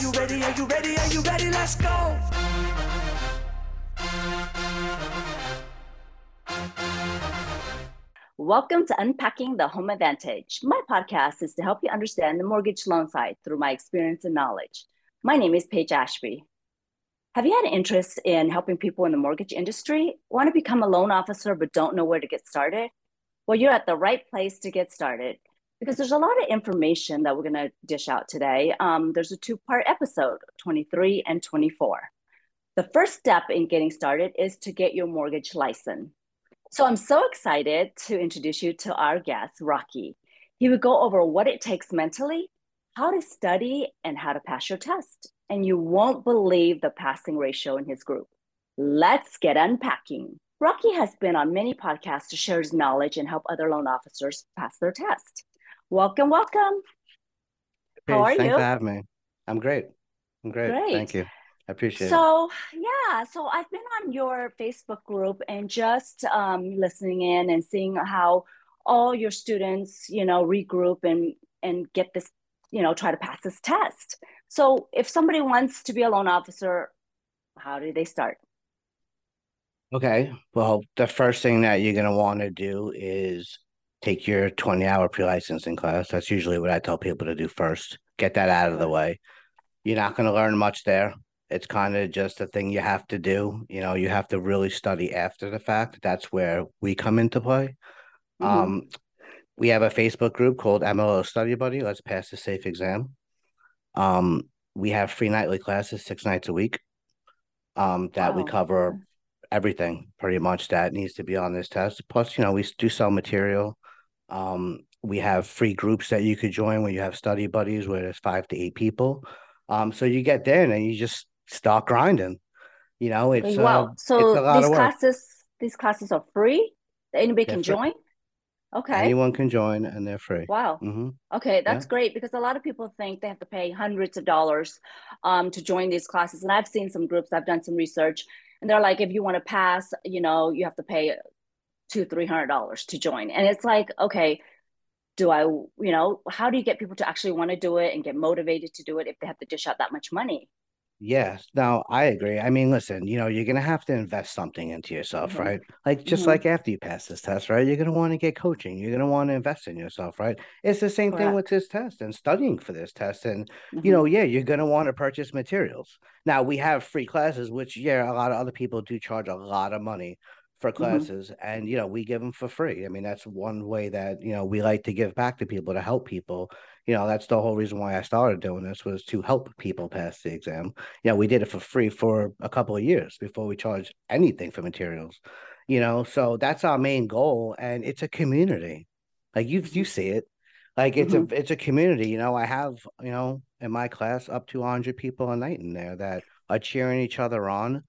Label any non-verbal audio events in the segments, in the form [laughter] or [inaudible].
you ready? Are you ready? Are you ready? Let's go. Welcome to Unpacking the Home Advantage. My podcast is to help you understand the mortgage loan side through my experience and knowledge. My name is Paige Ashby. Have you had an interest in helping people in the mortgage industry? Want to become a loan officer but don't know where to get started? Well, you're at the right place to get started because there's a lot of information that we're going to dish out today. Um, there's a two part episode 23 and 24. The first step in getting started is to get your mortgage license. So I'm so excited to introduce you to our guest, Rocky. He would go over what it takes mentally, how to study, and how to pass your test. And you won't believe the passing ratio in his group. Let's get unpacking. Rocky has been on many podcasts to share his knowledge and help other loan officers pass their test. Welcome, welcome. How are Thanks you? for having me. I'm great. I'm great. Great. Thank you. I appreciate it. So yeah, so I've been on your Facebook group and just um, listening in and seeing how all your students, you know, regroup and and get this, you know, try to pass this test. So if somebody wants to be a loan officer, how do they start? Okay. Well, the first thing that you're gonna want to do is take your 20 hour pre-licensing class. That's usually what I tell people to do first. Get that out of the way. You're not gonna learn much there. It's kind of just a thing you have to do. You know, you have to really study after the fact. That's where we come into play. Mhm. Um, we have a Facebook group called MLO Study Buddy. Let's pass the safe exam. Um, we have free nightly classes six nights a week. Um, that we cover everything pretty much that needs to be on this test. Plus, you know, we do sell material. Um, we have free groups that you could join where you have study buddies where there's five to eight people. Um, so you get there and then you just start grinding. You know, it's uh, wow. it's So a lot these classes, these classes are free. Anybody They're can free. join. Okay. Anyone can join and they're free. Wow. hmm Okay, that's Yeah. great because a lot of people think they have to pay hundreds of dollars um, to join these classes. And I've seen some groups, I've done some research, and they're like, if you want to pass, you know, you have to pay two, three hundred dollars to join. And it's like, okay, do I, you know, how do you get people to actually want to do it and get motivated to do it if they have to dish out that much money? Yes, Now I agree. I mean, listen, you know, you're gonna have to invest something into yourself, Mhm. right? Like just Mhm. like after you pass this test, right? You're gonna want to get coaching. You're gonna want to invest in yourself, right? It's the same thing with this test and studying for this test. And you Mhm. know, yeah, you're gonna want to purchase materials. Now we have free classes, which yeah, a lot of other people do charge a lot of money for Mhm. classes, and you know, we give them for free. I mean, that's one way that you know we like to give back to people to help people. You know, that's the whole reason why I started doing this was to help people pass the exam you know, we did it for free for a couple of years before we charged anything for materials, you know, so that's our main goal. And it's a community. Like you you see it. Like it's Mhm. a it's a community, you know. I have, you know, in my class up to 100 people a night in there that are cheering each other on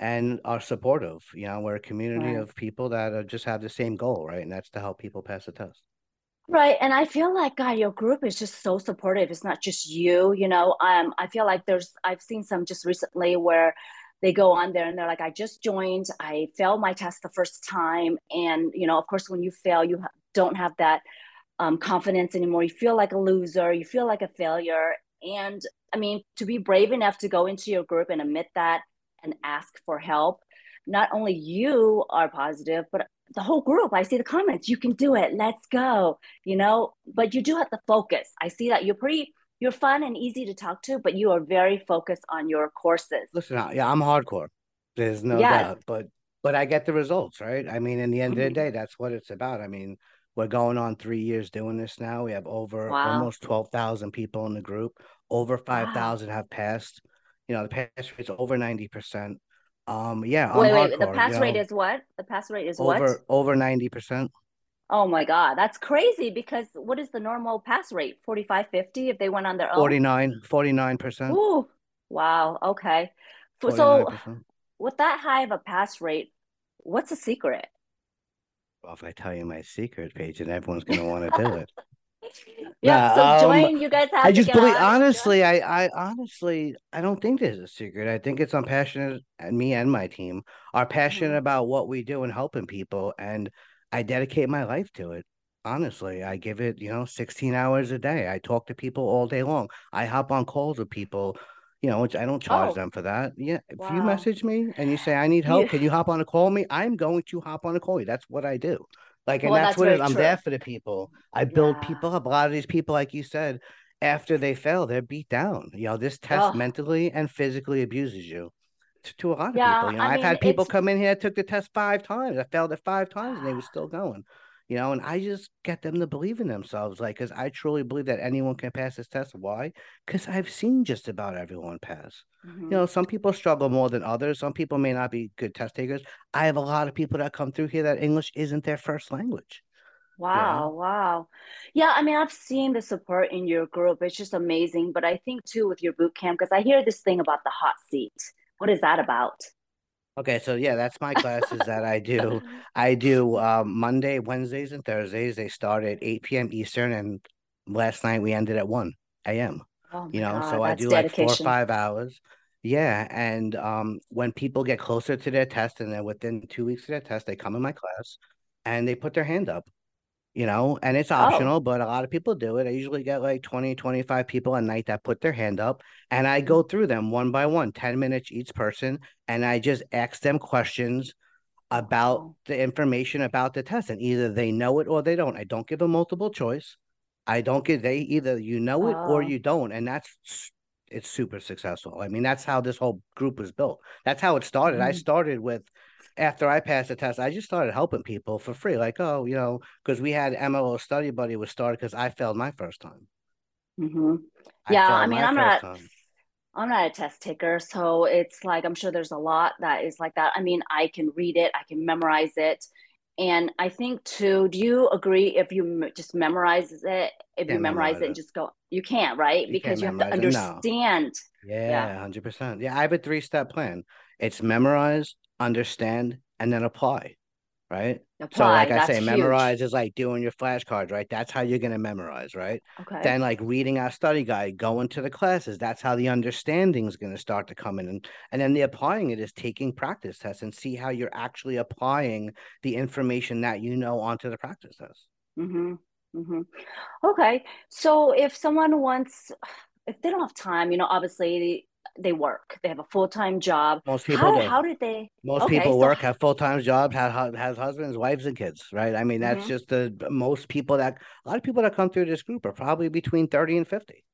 and are supportive. You know, we're a community Right. of people that are, just have the same goal, right? And that's to help people pass the test. Right. And I feel like God, your group is just so supportive. It's not just you, you know. Um, I feel like there's I've seen some just recently where they go on there and they're like, I just joined, I failed my test the first time. And, you know, of course, when you fail, you don't have that um, confidence anymore. You feel like a loser, you feel like a failure. And I mean, to be brave enough to go into your group and admit that and ask for help, not only you are positive, but the whole group. I see the comments, you can do it, let's go, you know, but you do have to focus. I see that you're pretty, you're fun and easy to talk to, but you are very focused on your courses. Listen, yeah, I'm hardcore. There's no Yes. doubt, but but I get the results, right? I mean, in the end of the Mhm. day, that's what it's about. I mean, we're going on three years doing this now. We have over Wow. almost 12,000 people in the group. Over 5,000 have passed. You know, the pass rate's over 90%. Um, yeah, Wait, wait, the pass rate know, is what? The pass rate is what? over over 90%. Oh my God, that's crazy because what is the normal pass rate? 45, 50 if they went on their own? 49, 49%. Ooh, wow, okay. So 49%. with that high of a pass rate, what's the secret? Well, if I tell you my secret Paige, and everyone's gonna want to do [laughs] it. Yeah, so um, join, you guys have I just believe on honestly, I I honestly I don't think there's a secret. I think it's I'm passionate and me and my team are passionate Mhm. about what we do and helping people and I dedicate my life to it. Honestly, I give it, you know, 16 hours a day. I talk to people all day long. I hop on calls with people, you know, which I don't charge Oh, them for that. Yeah, if you message me and you say I need help, can you hop on a call with me? I'm going to hop on a call you. That's what I do. Like, and well, that's that's what it I'm there for the people. I build Yeah. people up. A lot of these people, like you said, after they fail, they're beat down. You know, this test Oh, mentally and physically abuses you to, to a lot of people. You know, I I've mean, had people it's come in here, took the test five times. I failed it five times and they were still going. You know, and I just get them to believe in themselves. Like, because I truly believe that anyone can pass this test. Why? Because I've seen just about everyone pass. You Mhm. know, some people struggle more than others. Some people may not be good test takers. I have a lot of people that come through here that English isn't their first language. You Wow, wow. Yeah, I mean, I've seen the support in your group. It's just amazing. But I think too with your boot camp, because I hear this thing about the hot seat. What is that about? Okay, so yeah, that's my classes that I do. [laughs] I do um, Monday, Wednesdays, and Thursdays. They start at 8 p.m. Eastern, and last night we ended at 1 a.m. Oh You know, so I do like four or five hours. Yeah, and um, when people get closer to their test and then within two weeks of their test, they come in my class and they put their hand up you know, and it's Oh, optional, but a lot of people do it. I usually get like 20, 25 people a night that put their hand up, and I go through them one by one, 10 minutes each person, and I just ask them questions about the information about the test, and either they know it or they don't. I don't give them multiple choice. I don't give they either you know it or Oh, you don't, and that's it's super successful. I mean, that's how this whole group was built. That's how it started. I hmm started with after I passed the test, I just started helping people for free. Like, oh, you know, because we had MLO Study Buddy was started because I failed my first time. hmm I Yeah, I mean, I'm not time. I'm not a test taker, so it's like I'm sure there's a lot that is like that. I mean, I can read it, I can memorize it. And I think too, do you agree if you m- just memorize it, if you Can't memorize memorize it and just go, you can't, right? You can't Because you have to it. No. understand. Yeah. Yeah, 100%. Yeah, I have a three step plan. It's memorize, understand, and then apply. right? So, like I say, huge. memorize is like doing your flashcards, right? That's how you're going to memorize, right? Okay. Then, like reading our study guide, going to the classes, that's how the understanding is going to start to come in. And, and then the applying it is taking practice tests and see how you're actually applying the information that you know onto the practice test. Mm-hmm. Mm-hmm. Okay. So if someone wants, if they don't have time, you know, obviously they, work, they have a full-time job. Most people How do. how did they? Most Okay, people so work, have full time jobs, have have husbands, wives, and kids, right? I mean, that's hmm just the most people that a lot of people that come through this group are probably between 30 and 50.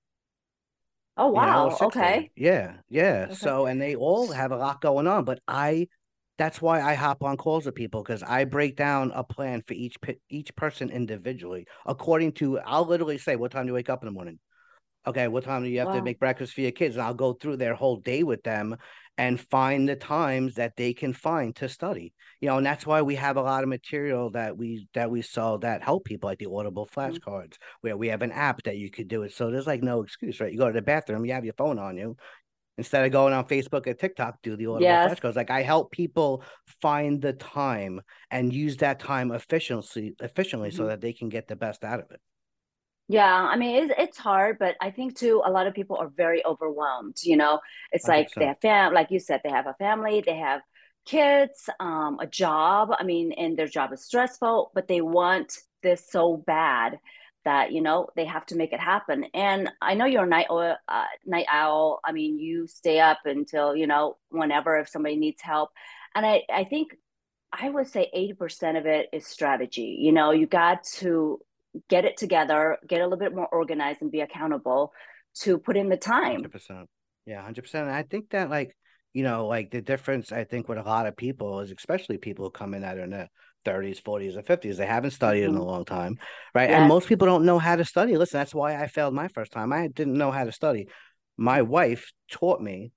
Oh you know, wow. Okay. Yeah, yeah. Okay. So, and they all have a lot going on, but I, that's why I hop on calls with people because I break down a plan for each each person individually according to. I'll literally say, "What time do you wake up in the morning?" Okay, what time do you have to make breakfast for your kids? And I'll go through their whole day with them and find the times that they can find to study. You know, and that's why we have a lot of material that we that we sell that help people, like the Audible Mhm. flashcards, where we have an app that you could do it. So there's like no excuse, right? You go to the bathroom, you have your phone on you. Instead of going on Facebook or TikTok, do the Audible Yes. flashcards. Like I help people find the time and use that time efficiently efficiently so hmm that they can get the best out of it. Yeah. I mean, it's it's hard, but I think too, a lot of people are very overwhelmed. You know, it's like they have fam, like you said, they have a family, they have kids, um, a job. I mean, and their job is stressful, but they want this so bad that you know they have to make it happen. And I know you're a night owl, uh, night owl. I mean, you stay up until you know whenever if somebody needs help. And I I think I would say 80% of it is strategy. You know, you got to get it together, get a little bit more organized and be accountable to put in the time. Hundred percent. Yeah, hundred percent. I think that like, you know, like the difference I think with a lot of people is especially people who come in that are in their thirties, forties, or fifties, they haven't studied in a Mm-hmm. long time. Right. And most people don't know how to study. Listen, that's why I failed my first time. I didn't know how to study. My wife taught me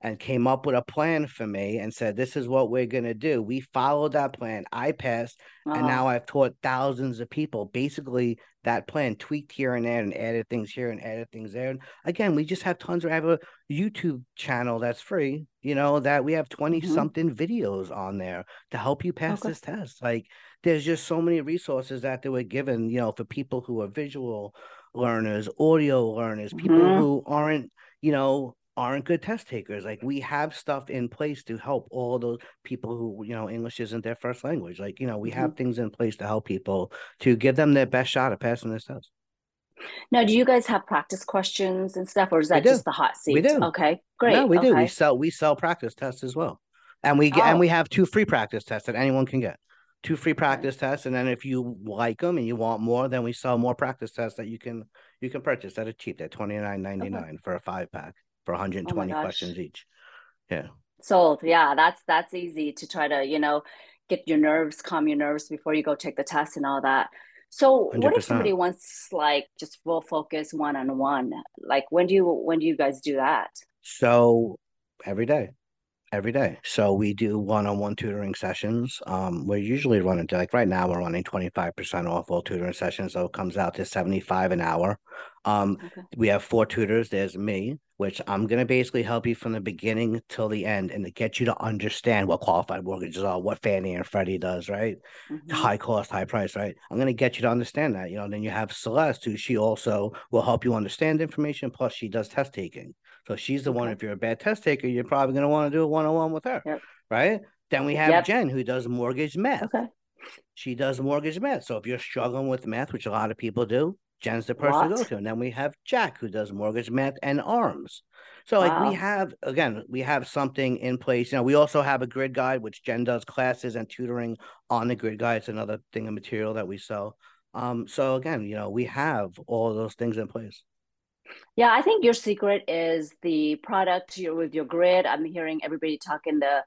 and came up with a plan for me and said, This is what we're going to do. We followed that plan. I passed, and now Oh, I've taught thousands of people basically that plan, tweaked here and there, and added things here and added things there. And again, we just have tons. of, I have a YouTube channel that's free, you know, that we have 20 mm-hmm. something videos on there to help you pass Okay. this test. Like, there's just so many resources that they were given, you know, for people who are visual learners, audio learners, people Mm-hmm. who aren't, you know, aren't good test takers. Like we have stuff in place to help all those people who, you know, English isn't their first language. Like, you know, we mm-hmm. have things in place to help people to give them their best shot at passing this test. Now, do you guys have practice questions and stuff, or is that just the hot seat? We do. Okay, great. No, we okay. do. We sell we sell practice tests as well, and we get oh. and we have two free practice tests that anyone can get. Two free practice tests, and then if you like them and you want more, then we sell more practice tests that you can you can purchase that are cheap. They're twenty nine ninety nine okay. for a five pack for one hundred and oh twenty oh questions each. Yeah. Sold. Yeah, that's that's easy to try to you know get your nerves, calm your nerves before you go take the test and all that. So 100%. what if somebody wants like just full focus one on one? Like when do you when do you guys do that? So every day. Every day. So we do one-on-one tutoring sessions. Um, we're usually running to like right now we're running 25% off all tutoring sessions. So it comes out to 75 an hour. Um, okay. we have four tutors. There's me, which I'm going to basically help you from the beginning till the end and to get you to understand what qualified mortgages are, what Fannie and Freddie does, right? Mm-hmm. High cost, high price, right? I'm going to get you to understand that. You know, then you have Celeste, who she also will help you understand information. Plus, she does test taking. So she's the one, if you're a bad test taker, you're probably going to want to do a one on one with her, yep. right? Then we have yep. Jen, who does mortgage math. Okay. She does mortgage math. So if you're struggling with math, which a lot of people do, Jen's the person to go to. And then we have Jack who does mortgage math and arms. So like wow. we have again, we have something in place. You know, we also have a grid guide, which Jen does classes and tutoring on the grid guide. It's another thing of material that we sell. Um, so again, you know, we have all those things in place. Yeah, I think your secret is the product with your grid. I'm hearing everybody talking the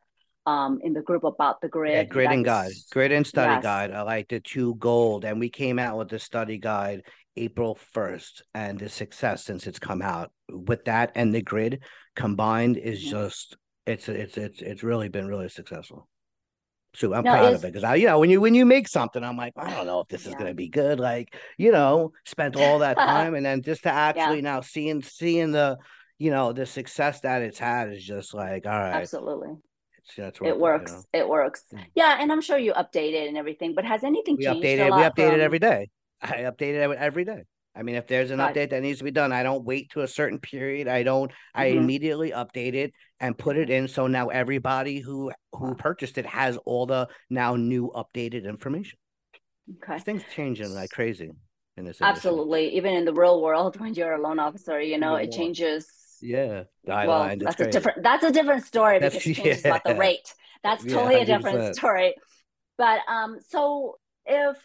um in the group about the grid. Yeah, grid and guide, grid and study yes. guide. I like the two gold, and we came out with the study guide April 1st and the success since it's come out with that and the grid combined is mm-hmm. just it's it's it's it's really been really successful. So I'm no, proud of it because I, you know, when you when you make something, I'm like, I don't know if this is gonna be good. Like, you know, spent all that [laughs] time and then just to actually yeah. now seeing seeing the, you know, the success that it's had is just like, all right, absolutely. It's, it works. you know? It works. Mm. Yeah, and I'm sure you update it and everything. But has anything we changed? Updated, we update it every day. I update it every day. I mean, if there's an update that needs to be done, I don't wait to a certain period. I don't. Mm-hmm. I immediately update it and put it in. So now everybody who who purchased it has all the now new updated information. Okay, things changing like crazy in this. Absolutely, industry. even in the real world, when you're a loan officer, you know it changes. Yeah, well, that's crazy. a different. That's a different story because it [laughs] changes yeah. about the rate. That's totally yeah, a different story. But um, so if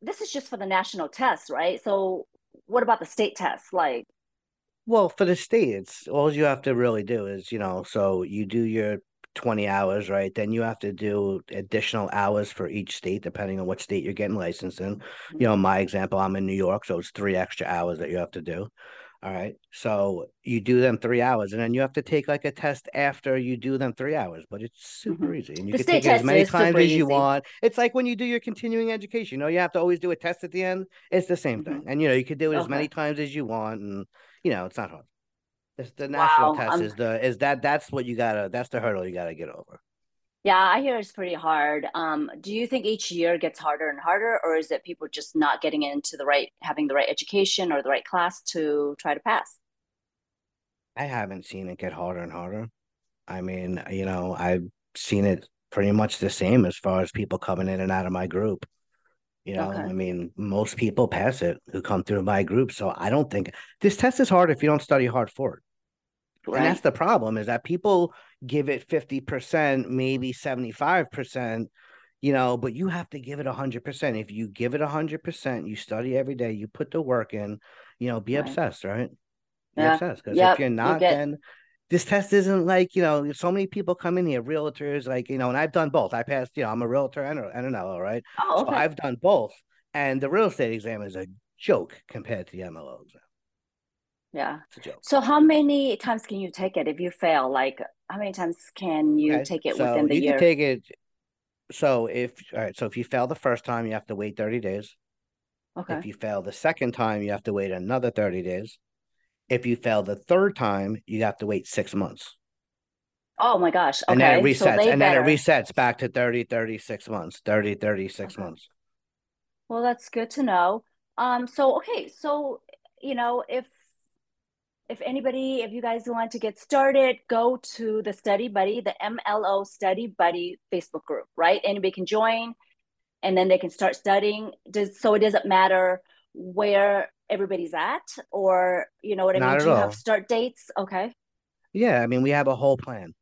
this is just for the national test, right? So what about the state tests? Like, well, for the state, it's all you have to really do is, you know, so you do your 20 hours, right? Then you have to do additional hours for each state, depending on what state you're getting licensed in. You know, my example, I'm in New York, so it's three extra hours that you have to do. All right. So you do them three hours and then you have to take like a test after you do them three hours, but it's super mm-hmm. easy. And you the can take it as many times as you want. It's like when you do your continuing education, you know, you have to always do a test at the end. It's the same mm-hmm. thing. And, you know, you could do it okay. as many times as you want. And, you know, it's not hard. It's the national wow. test um, is the, is that, that's what you gotta, that's the hurdle you gotta get over. Yeah, I hear it's pretty hard. Um, do you think each year gets harder and harder, or is it people just not getting into the right, having the right education or the right class to try to pass? I haven't seen it get harder and harder. I mean, you know, I've seen it pretty much the same as far as people coming in and out of my group. You know, okay. I mean, most people pass it who come through my group. So I don't think this test is hard if you don't study hard for it. Right. And that's the problem is that people give it 50%, maybe 75%, you know, but you have to give it 100%. If you give it 100%, you study every day, you put the work in, you know, be right. obsessed, right? Be yeah. obsessed. Because yep. if you're not, you get... then this test isn't like, you know, so many people come in here, realtors, like, you know, and I've done both. I passed, you know, I'm a realtor and, and an LO, right? Oh, okay. So I've done both. And the real estate exam is a joke compared to the MLO exam. Yeah. So how many times can you take it if you fail? Like how many times can you okay. take it so within the you year? Can take it. So if all right, so if you fail the first time, you have to wait 30 days. Okay. If you fail the second time, you have to wait another 30 days. If you fail the third time, you have to wait six months. Oh my gosh. Okay. And then it resets. So and better... then it resets back to 30, 36 months. 30, 36 okay. months. Well, that's good to know. Um, so okay, so you know, if if anybody, if you guys want to get started, go to the Study Buddy, the MLO Study Buddy Facebook group, right? Anybody can join and then they can start studying. Does so it doesn't matter where everybody's at or you know what I Not mean? Do you all. have start dates? Okay. Yeah, I mean, we have a whole plan.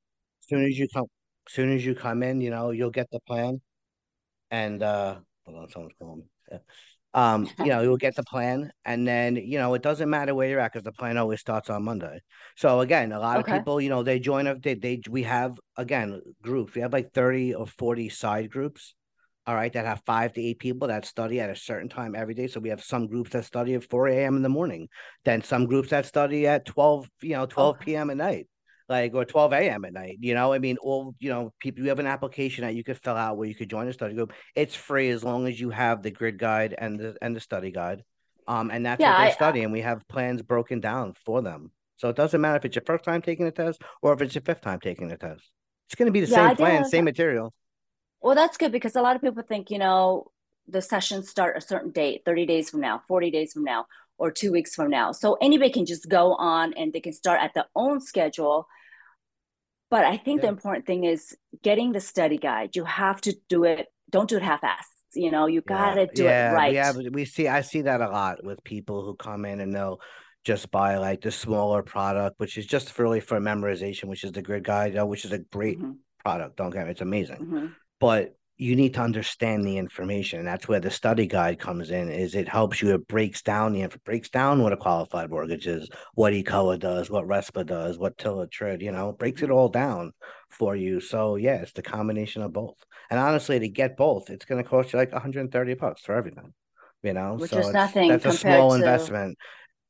As soon as you come, as soon as you come in, you know, you'll get the plan. And uh hold on, someone's calling me. Yeah. Um, you [laughs] know, you'll get the plan, and then you know, it doesn't matter where you're at because the plan always starts on Monday. So again, a lot Okay. of people, you know, they join up, they they we have again groups. We have like 30 or 40 side groups, all right, that have five to eight people that study at a certain time every day. So we have some groups that study at 4 a.m. in the morning, then some groups that study at 12, you know, 12 Okay. p.m. at night like or 12 a.m. at night. You know, I mean, all you know, people you have an application that you could fill out where you could join a study group. It's free as long as you have the grid guide and the and the study guide. Um, and that's Yeah, what they I- study, and we have plans broken down for them. So it doesn't matter if it's your first time taking the test or if it's your fifth time taking the test. It's going to be the Yeah, same plan, same material. Well, that's good because a lot of people think, you know, the sessions start a certain date, 30 days from now, 40 days from now, or two weeks from now. So anybody can just go on and they can start at their own schedule. But I think the important thing is getting the study guide. You have to do it, don't do it half-assed. You know, you gotta do yeah, it right. We have we see I see that a lot with people who come in and they'll just buy like the smaller product, which is just really for memorization, which is the grid guide, which is a great Mhm, product. Don't get me, it's amazing. mhm. But you need to understand the information. And that's where the study guide comes in, is it helps you, it breaks down the inf- breaks down what a qualified mortgage is, what ECOA does, what RESPA does, what TILA TRID, you know, breaks it Mm-hmm. all down for you. So yeah, it's the combination of both. And honestly, to get both, it's gonna cost you like 130 bucks for everything. You know, Which so is nothing that's a small to- investment.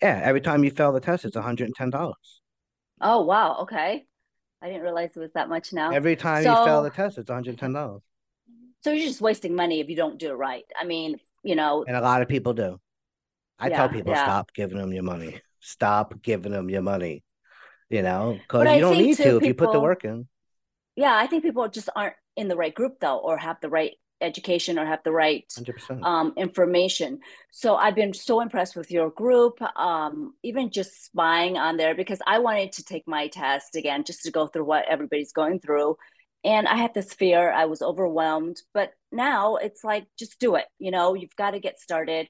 Yeah, every time you fail the test, it's $110. Oh, wow. Okay. I didn't realize it was that much now. Every time you fail the test, it's $110. So you're just wasting money if you don't do it right. I mean, you know, And a lot of people do. I tell people yeah. stop giving them your money. Stop giving them your money. You know, because But I you don't need too, to if you put the work in. yeah, I think people just aren't in the right group though, or have the right education or have the right um, information. So I've been so impressed with your group, um, even just spying on there because I wanted to take my test again just to go through what everybody's going through. And I had this fear, I was overwhelmed, but now it's like just do it. You know, you've got to get started.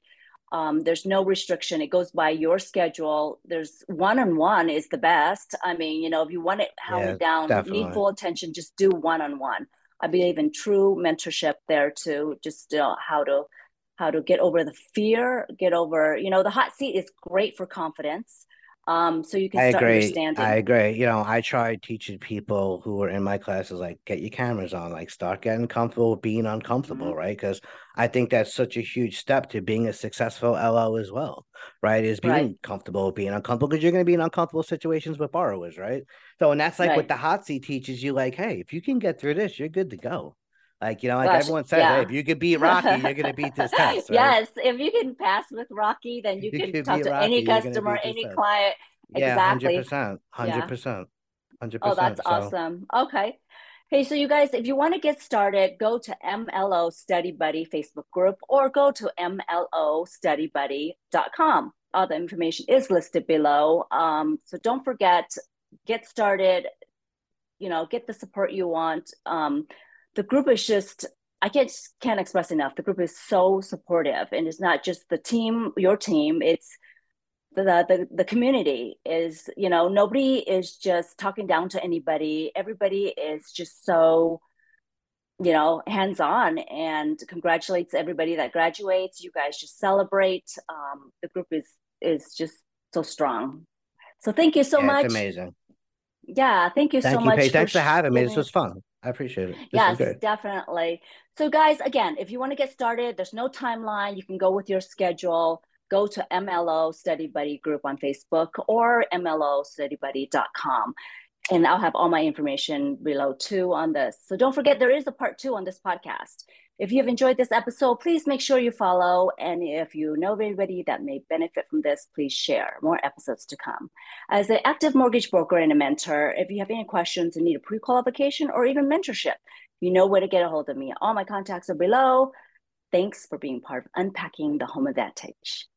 Um, there's no restriction. It goes by your schedule. There's one on one is the best. I mean, you know, if you want it Yeah, hounded down, definitely. need full attention, just do one on one. I believe in true mentorship there too. Just uh, how to how to get over the fear, get over. You know, the hot seat is great for confidence. Um, so you can I agree. understanding. I agree. You know, I tried teaching people who were in my classes, like, get your cameras on, like, start getting comfortable with being uncomfortable, Mm-hmm. right? Because I think that's such a huge step to being a successful LO as well, right? Is being Right. comfortable with being uncomfortable because you're going to be in uncomfortable situations with borrowers, right? So, and that's like Right. what the hot seat teaches you, like, hey, if you can get through this, you're good to go. Like, you know, like Gosh, everyone says, hey, if you could beat [laughs] Rocky, you're going to beat this test, right? Yes, if you can pass with Rocky, then you You can talk to Rocky, any customer, any test. client. Yeah, Exactly. 100%. 100%. 100%. Oh, that's So, awesome. Okay. Hey, so you guys, if you want to get started, go to MLO Study Buddy Facebook group or go to MLOstudybuddy.com. All the information is listed below. Um, so don't forget, get started, you know, get the support you want. Um, the group is just, I can't, can't express enough. The group is so supportive and it's not just the team, your team, it's the, the the community is you know nobody is just talking down to anybody everybody is just so you know hands on and congratulates everybody that graduates you guys just celebrate um, the group is is just so strong so thank you so yeah, much amazing. yeah thank you Thank so you, much Paige. Thanks for having me. This was fun. I appreciate it. This yes, definitely. So, guys, again, if you want to get started, there's no timeline. You can go with your schedule. Go to MLO Study Buddy group on Facebook or MLOstudybuddy.com. And I'll have all my information below too on this. So don't forget, there is a part two on this podcast. If you have enjoyed this episode, please make sure you follow. And if you know anybody that may benefit from this, please share more episodes to come. As an active mortgage broker and a mentor, if you have any questions and need a pre qualification or even mentorship, you know where to get a hold of me. All my contacts are below. Thanks for being part of Unpacking the Home Advantage.